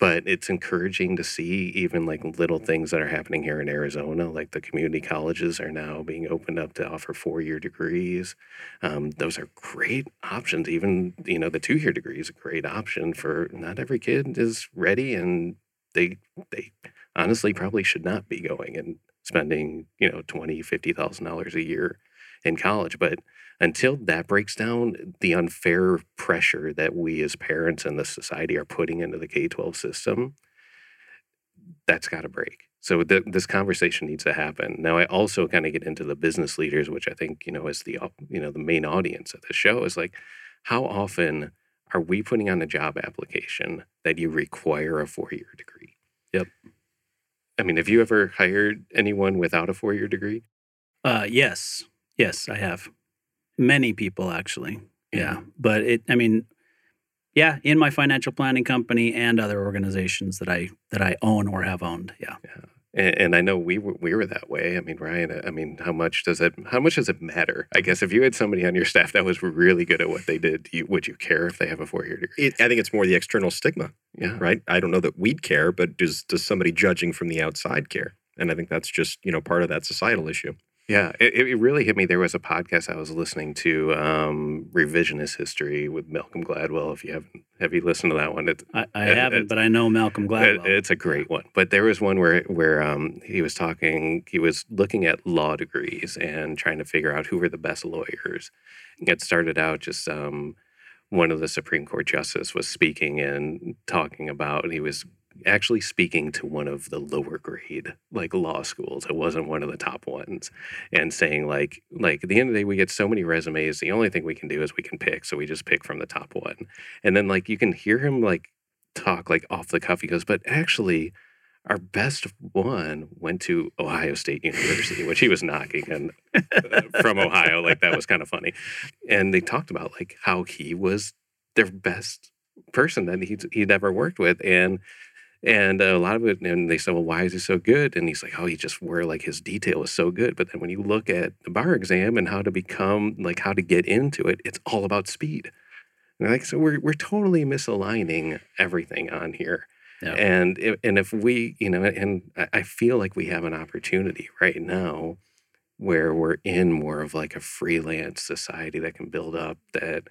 but it's encouraging to see even like little things that are happening here in Arizona. Like the community colleges are now being opened up to offer four year degrees. Um, those are great options. Even, you know, the two year degree is a great option for not every kid is ready and they, they honestly probably should not be going and spending, you know, twenty, fifty thousand dollars a year in college. But until that breaks down, the unfair pressure that we as parents and the society are putting into the K 12 system, that's got to break. So th- this conversation needs to happen. Now, I also kind of get into the business leaders, which I think you know is the you know the main audience of the show. Is like, how often are we putting on a job application that you require a four year degree? Yep. I mean, have you ever hired anyone without a four year degree? Uh, yes, yes, I have. Many people actually. Yeah. But it I mean, yeah, in my financial planning company and other organizations that I that I own or have owned. Yeah. Yeah. And, and I know we were, we were that way. I mean, Ryan. I mean, how much does it? How much does it matter? I guess if you had somebody on your staff that was really good at what they did, you, would you care if they have a four year degree? It, I think it's more the external stigma. Yeah. Right. I don't know that we'd care, but does does somebody judging from the outside care? And I think that's just you know part of that societal issue. Yeah, it, it really hit me. There was a podcast I was listening to, um, Revisionist History with Malcolm Gladwell. If you haven't, have you listened to that one? It, I, I it, haven't, but I know Malcolm Gladwell. it's a great one. But there was one where where um, he was talking. He was looking at law degrees and trying to figure out who were the best lawyers. It started out just um, one of the Supreme Court justice was speaking and talking about. He was actually speaking to one of the lower grade like law schools it wasn't one of the top ones and saying like like at the end of the day we get so many resumes the only thing we can do is we can pick so we just pick from the top one and then like you can hear him like talk like off the cuff he goes but actually our best one went to Ohio State University, which he was knocking and uh, from Ohio. Like that was kind of funny. And they talked about like how he was their best person that he'd, he'd ever worked with. And and uh, a lot of it, and they said, well, why is he so good? And he's like, oh, he just where like his detail is so good. But then when you look at the bar exam and how to become, like how to get into it, it's all about speed. And like, so we're, we're totally misaligning everything on here. Yeah. And, if, and if we, you know, and I feel like we have an opportunity right now where we're in more of like a freelance society that can build up that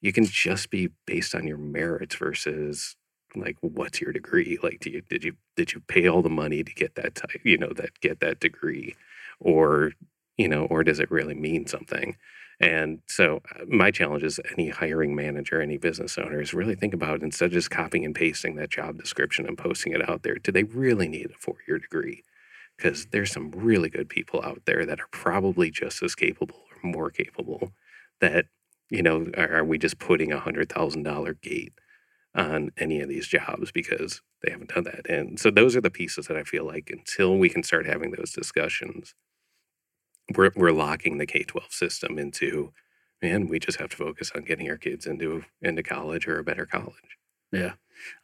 you can just be based on your merits versus like what's your degree? Like do you did you did you pay all the money to get that type you know that get that degree? Or you know or does it really mean something? And so uh, my challenge is any hiring manager any business owner is really think about instead of just copying and pasting that job description and posting it out there do they really need a four-year degree? Because there's some really good people out there that are probably just as capable or more capable that you know are, are we just putting a hundred thousand dollar gate on any of these jobs because they haven't done that. And so those are the pieces that I feel like until we can start having those discussions, we're we're locking the K twelve system into man, we just have to focus on getting our kids into into college or a better college. Yeah.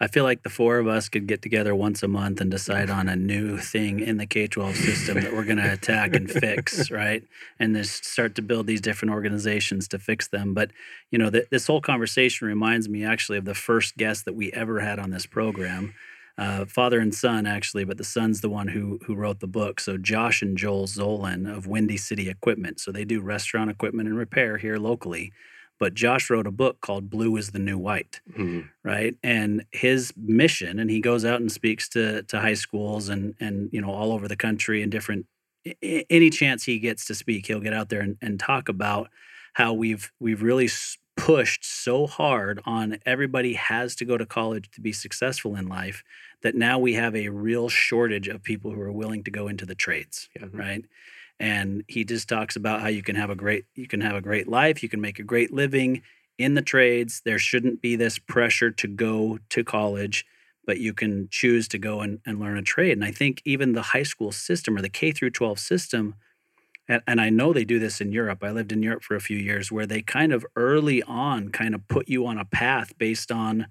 I feel like the four of us could get together once a month and decide on a new thing in the K 12 system that we're going to attack and fix, right? And just start to build these different organizations to fix them. But, you know, th- this whole conversation reminds me actually of the first guest that we ever had on this program. Uh, father and son, actually, but the son's the one who who wrote the book. So Josh and Joel Zolan of Windy City Equipment. So they do restaurant equipment and repair here locally but Josh wrote a book called Blue is the New White, Mm-hmm. right? And his mission, and he goes out and speaks to to high schools and and you know all over the country and different any chance he gets to speak, he'll get out there and, and talk about how we've we've really pushed so hard on everybody has to go to college to be successful in life that now we have a real shortage of people who are willing to go into the trades Yeah. right and he just talks about how you can have a great you can have a great life you can make a great living in the trades. There shouldn't be this pressure to go to college but you can choose to go and, and learn a trade. And i think even the high school system or the k through 12 system and, and i know they do this in europe. I lived in europe for a few years where they kind of early on kind of put you on a path based on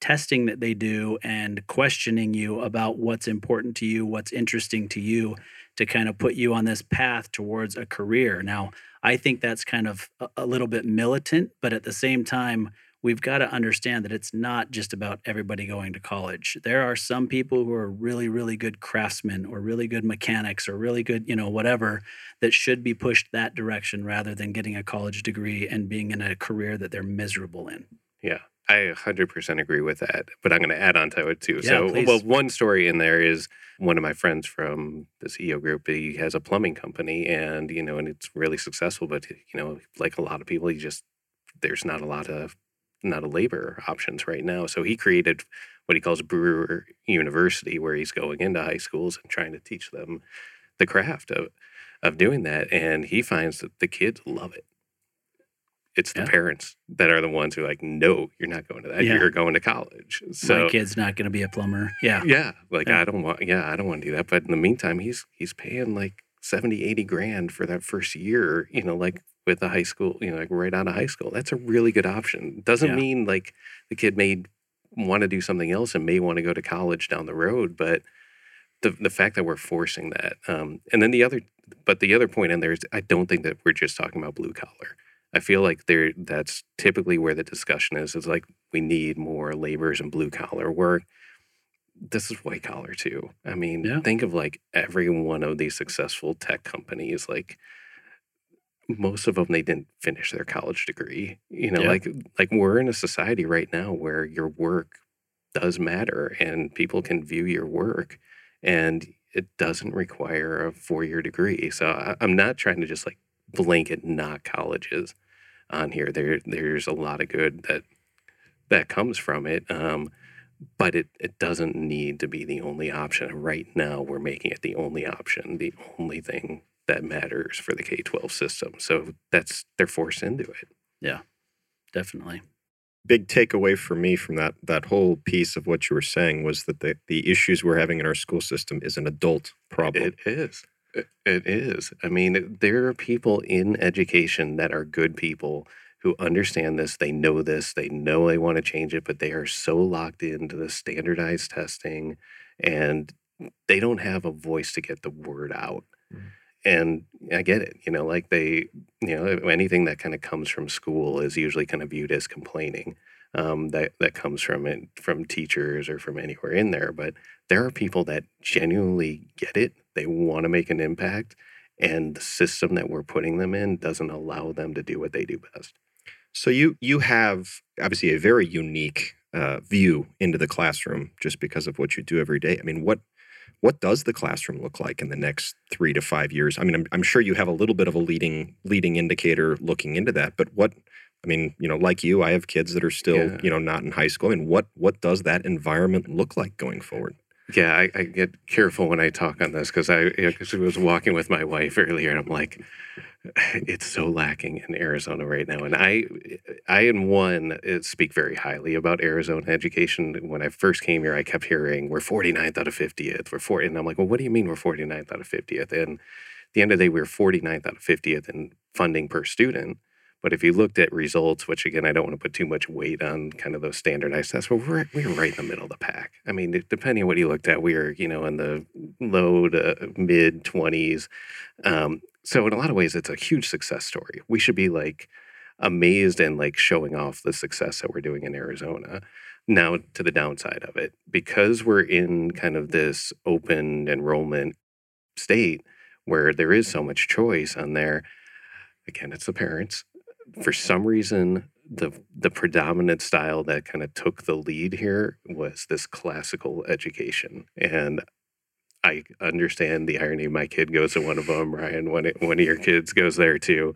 testing that they do and questioning you about what's important to you what's interesting to you to kind of put you on this path towards a career. Now, I think that's kind of a, a little bit militant, but at the same time, we've got to understand that it's not just about everybody going to college. There are some people who are really, really good craftsmen or really good mechanics or really good, you know, whatever, that should be pushed that direction rather than getting a college degree and being in a career that they're miserable in. Yeah, I 100% agree with that. But I'm going to add on to it too. Yeah, so, please. well, one story in there is one of my friends from the CEO group. He has a plumbing company, and you know, and it's really successful. But you know, like a lot of people, he just there's not a lot of not a labor options right now. So he created what he calls Brewer University, where he's going into high schools and trying to teach them the craft of of doing that. And he finds that the kids love it. It's the Yeah. parents that are the ones who are like, no, you're not going to that. Yeah. You're going to college. So My kid's not going to be a plumber. Yeah. yeah, like Yeah. I don't want, yeah, I don't want to do that. But in the meantime, he's he's paying like 70, 80 grand for that first year, you know, like with a high school, you know, like right out of high school. That's a really good option. Doesn't mean like the kid may want to do something else and may want to go to college down the road, but the the fact that we're forcing that, um, and then the other, but the other point in there is, I don't think that we're just talking about blue collar. I feel like there that's typically where the discussion is. Is like we need more laborers and blue collar work. This is white collar too. I mean, Yeah. think of like every one of these successful tech companies. Like most of them, they didn't finish their college degree. You know, Yeah. like like we're in a society right now where your work does matter and people can view your work, and it doesn't require a four year degree. So I, I'm not trying to just like blanket knock colleges on here. There there's a lot of good that that comes from it. Um, but it, it doesn't need to be the only option. Right now, we're making it the only option, the only thing that matters for the K 12 system. So that's, they're forced into it. Yeah, definitely. big takeaway for me from that that whole piece of what you were saying was that the, the issues we're having in our school system is an adult problem. It is. It- is. I mean, there are people in education that are good people who understand this. They know this. They know they want to change it, but they are so locked into the standardized testing and they don't have a voice to get the word out. Mhm. And I get it. You know, like they, you know, anything that kind of comes from school is usually kind of viewed as complaining. Um, that that comes from it from teachers or from anywhere in there. But there are people that genuinely get it. They want to make an impact, and the system that we're putting them in doesn't allow them to do what they do best. So you you have obviously a very unique uh, view into the classroom just because of what you do every day. I mean, what what does the classroom look like in the next three to five years? I mean, I'm, I'm sure you have a little bit of a leading leading indicator looking into that, but what? I mean, you know, like you, I have kids that are still Yeah. you know not in high school. I mean, what what does that environment look like going forward? Yeah, I, I, get careful when I talk on this because I, I was walking with my wife earlier, and I'm like, it's so lacking in Arizona right now. And I, I in one uh, speak very highly about Arizona education. When I first came here, I kept hearing we're 49th out of 50th. We're 40, and I'm like, well, what do you mean we're 49th out of 50th? And at the end of the day, we we're 49th out of 50th in funding per student. But if you looked at results, which again, I don't want to put too much weight on kind of those standardized tests, but we're, we're right in the middle of the pack. I mean, depending on what you looked at, we are, you know, in the low to mid 20s. Um, so in a lot of ways, it's a huge success story. We should be like amazed and like showing off the success that we're doing in Arizona. Now, to the downside of it, because we're in kind of this open enrollment state where there is so much choice on there, again, it's the parents for some reason the the predominant style that kind of took the lead here was this classical education and I understand the irony. My kid goes to one of them, Ryan. One one of your kids goes there too,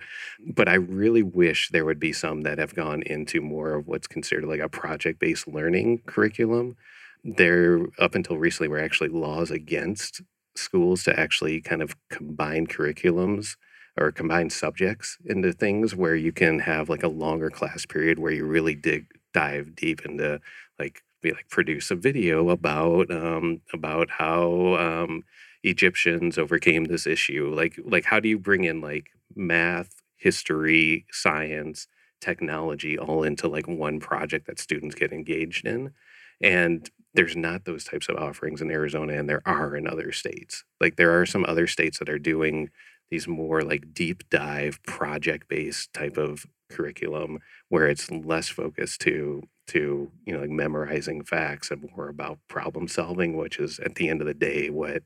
but I really wish there would be some that have gone into more of what's considered like a project-based learning curriculum. There, up until recently, were actually laws against schools to actually kind of combine curriculums or combine subjects into things where you can have like a longer class period where you really dig dive deep into like be like produce a video about um about how um Egyptians overcame this issue. Like like how do you bring in like math history science technology all into like one project that students get engaged in? And there's not those types of offerings in Arizona and there are in other states. Like there are some other states that are doing these more like deep dive project based type of curriculum where it's less focused to to you know like memorizing facts and more about problem solving which is at the end of the day what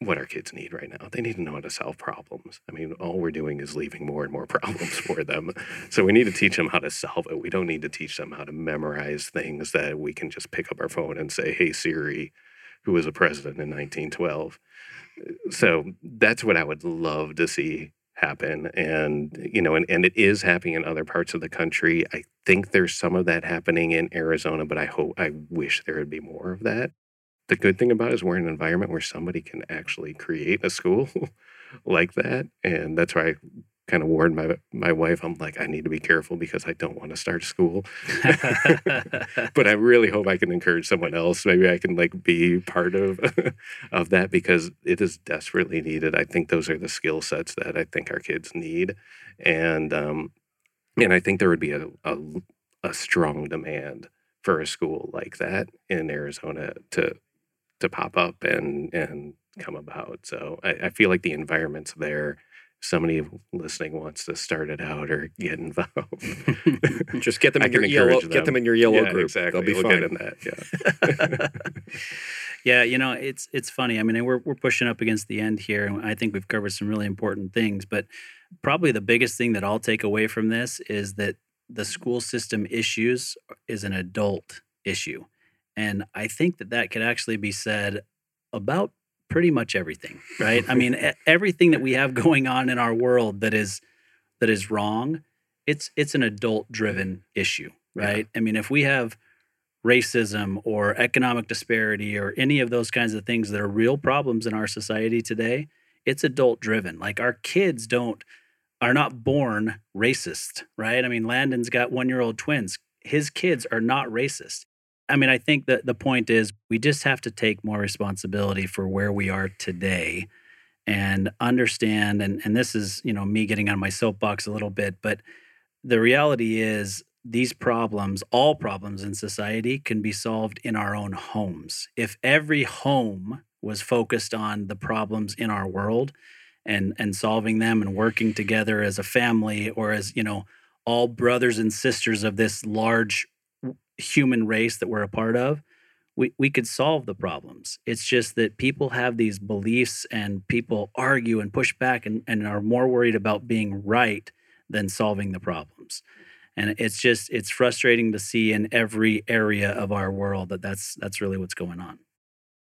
what our kids need right now. They need to know how to solve problems. I mean all we're doing is leaving more and more problems for them. So we need to teach them how to solve it. We don't need to teach them how to memorize things that we can just pick up our phone and say hey siri who was a president in 1912 so that's what I would love to see happen and you know and, and it is happening in other parts of the country. I think there's some of that happening in arizona but i hope i wish there would be more of that. The good thing about it is we're in an environment where somebody can actually create a school like that and that's why i kind of warned my my wife. I'm like, I need to be careful because I don't want to start school. but I really hope I can encourage someone else. Maybe I can like be part of of that because it is desperately needed. I think those are the skill sets that I think our kids need, and um, and I think there would be a, a, a strong demand for a school like that in Arizona to to pop up and and come about. So I, I feel like the environment's there somebody listening wants to start it out or get involved. Just get them in your yellow. Them. Get them in your yellow yeah, group. Exactly. They'll be we'll fine. in that. Yeah. yeah. You know, it's it's funny. I mean, we're we're pushing up against the end here, and I think we've covered some really important things. But probably the biggest thing that I'll take away from this is that the school system issues is an adult issue, and I think that that could actually be said about pretty much everything, right? I mean, everything that we have going on in our world that is that is wrong, it's it's an adult driven issue, right? Yeah. I mean, if we have racism or economic disparity or any of those kinds of things that are real problems in our society today, it's adult driven. Like our kids don't are not born racist, right? I mean, Landon's got 1-year-old twins. His kids are not racist. I mean, I think that the point is we just have to take more responsibility for where we are today and understand and and this is, you know, me getting on my soapbox a little bit, but the reality is these problems, all problems in society can be solved in our own homes. If every home was focused on the problems in our world and and solving them and working together as a family or as, you know, all brothers and sisters of this large human race that we're a part of, we, we could solve the problems. It's just that people have these beliefs and people argue and push back and, and are more worried about being right than solving the problems. And it's just it's frustrating to see in every area of our world that that's that's really what's going on.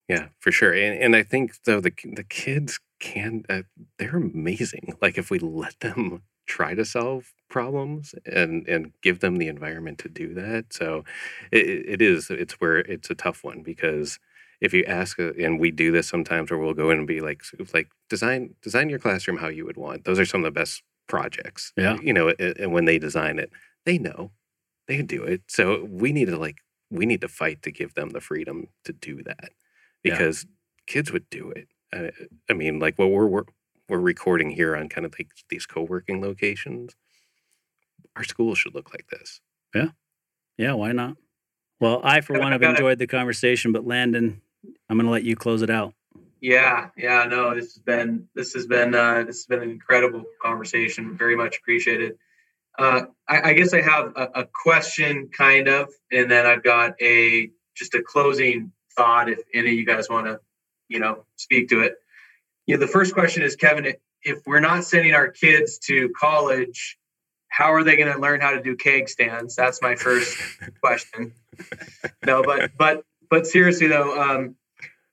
Yeah, for sure. And, and I think though the the kids can uh, they're amazing. Like if we let them try to solve problems and and give them the environment to do that so it, it is it's where it's a tough one because if you ask, uh, and we do this sometimes, where we'll go in and be like, like design design your classroom how you would want. Those are some of the best projects. Yeah. You know, and when they design it, they know they do it. So we need to like we need to fight to give them the freedom to do that because yeah. kids would do it. I, I mean, like what we're, we're we're recording here on kind of like these co-working locations. Our school should look like this. Yeah. Yeah, why not? Well, I for one have enjoyed the conversation, but Landon, I'm going to let you close it out. Yeah, yeah, no, this has been this has been uh, this has been an incredible conversation. Very much appreciated. Uh, I, I, guess I have a, a, question, kind of, and then I've got a just a closing thought. If any of you guys want to, you know, speak to it. Know, the first question is, Kevin, if we're not sending our kids to college, how are they going to learn how to do keg stands? That's my first question. No, but but but seriously though, um,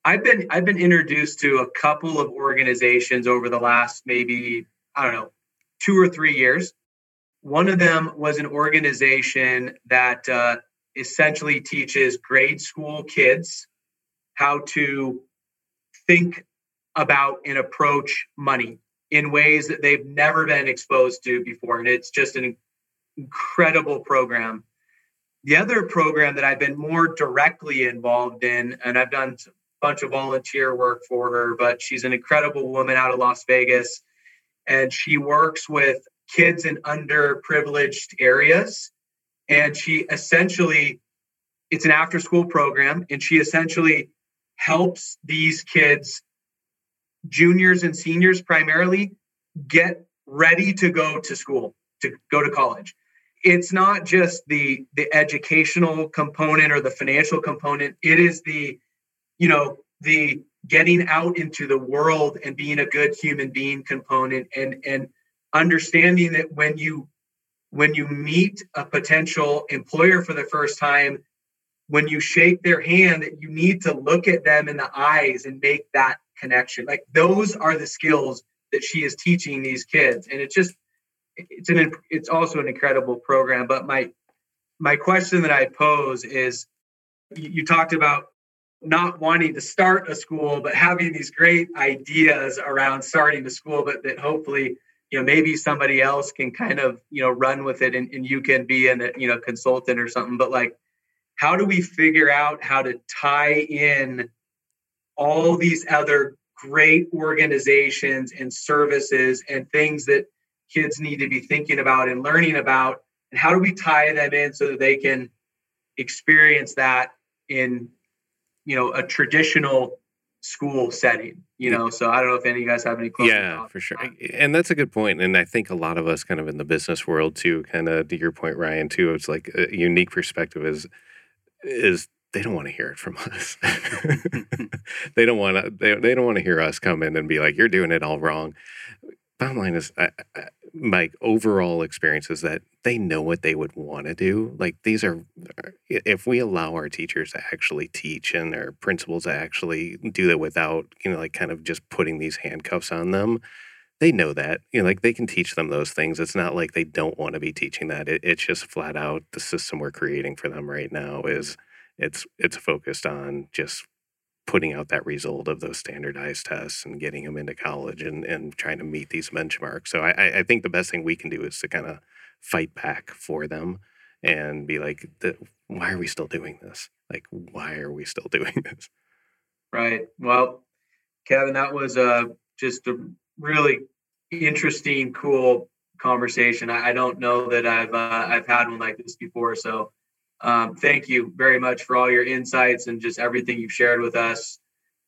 I've been I've been introduced to a couple of organizations over the last maybe I don't know two or three years. One of them was an organization that uh, essentially teaches grade school kids how to think about and approach money in ways that they've never been exposed to before, and it's just an incredible program. The other program that I've been more directly involved in, and I've done a bunch of volunteer work for her, but she's an incredible woman out of Las Vegas. And she works with kids in underprivileged areas. And she essentially, it's an after school program, and she essentially helps these kids, juniors and seniors primarily, get ready to go to school, to go to college. It's not just the the educational component or the financial component. It is the you know the getting out into the world and being a good human being component and and understanding that when you when you meet a potential employer for the first time when you shake their hand that you need to look at them in the eyes and make that connection. Like those are the skills that she is teaching these kids. And it's just it's an it's also an incredible program. But my my question that i pose is you, talked about not wanting to start a school, but having these great ideas around starting a school, but that hopefully, you know, maybe somebody else can kind of, you know, run with it and, and you can be an, you know, consultant or something. But like, how do we figure out how to tie in all these other great organizations and services and things that kids need to be thinking about and learning about? And how do we tie them in so that they can experience that in you know a traditional school setting you know? So i don't know if any of you guys have any yeah for sure. And that's a good point and i think a lot of us kind of in the business world too kind of to your point ryan too it's like a unique perspective is is they don't want to hear it from us. They don't want to they, they don't want to hear us come in and be like you're doing it all wrong. Bottom line is I, I, my overall experience is that they know what they would want to do. Like these are uh, if we allow our teachers to actually teach and our principals to actually do that without you know like kind of just putting these handcuffs on them they know that. You know like they can teach them those things. It's not like they don't want to be teaching that. It, it's just flat out the system we're creating for them right now is mm. It's it's focused on just putting out that result of those standardized tests and getting them into college and, and trying to meet these benchmarks. So I, I think the best thing we can do is to kind of fight back for them and be like, why are we still doing this? Like, why are we still doing this? Right. Well, Kevin, that was uh, just a really interesting, cool conversation. I, I don't know that I've uh, I've had one like this before. So um, thank you very much for all your insights and just everything you've shared with us.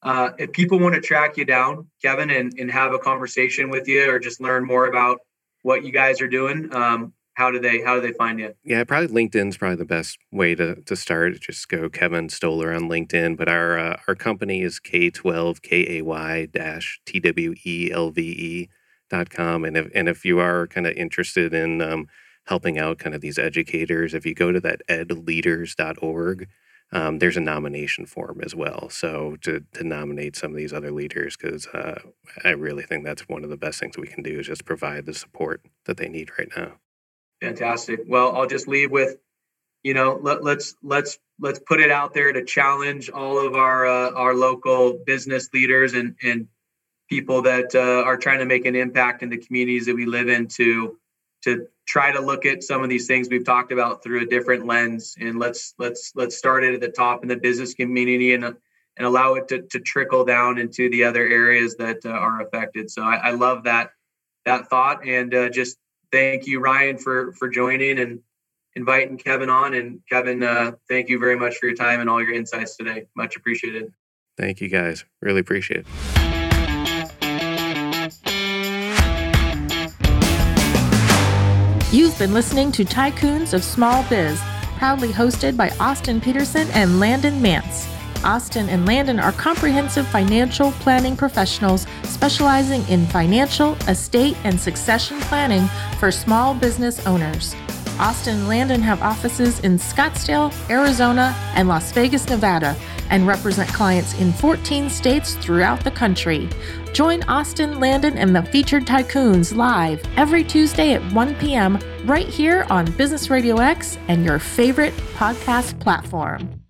Uh, if people want to track you down, Kevin, and, and have a conversation with you or just learn more about what you guys are doing, um, how do they how do they find you? Yeah, probably LinkedIn's probably the best way to to start. Just go Kevin Stoller on LinkedIn. But our uh, our company is K12 K A Y dash T W E L V E dot com. And if and if you are kind of interested in um, helping out kind of these educators. If you go to that edleaders.org, um, there's a nomination form as well. So to, to nominate some of these other leaders, because uh, I really think that's one of the best things we can do is just provide the support that they need right now. Fantastic. Well, I'll just leave with you know, let, let's let's let's put it out there to challenge all of our uh, our local business leaders and and people that uh, are trying to make an impact in the communities that we live in to to try to look at some of these things we've talked about through a different lens and let's let's let's start it at the top in the business community and and allow it to, to trickle down into the other areas that uh, are affected. So I, I, love that that thought and uh, just thank you ryan for for joining and inviting kevin on. And kevin uh, thank you very much for your time and all your insights today. Much appreciated. Thank you guys. Really appreciate it You've been listening to Tycoons of Small Biz, proudly hosted by Austin Peterson and Landon Mance. Austin and Landon are comprehensive financial planning professionals specializing in financial, estate, and succession planning for small business owners. Austin and Landon have offices in Scottsdale, Arizona, and Las Vegas, Nevada, and represent clients in 14 states throughout the country. Join Austin, Landon, and the featured tycoons live every Tuesday at 1 p.m. right here on Business Radio X and your favorite podcast platform.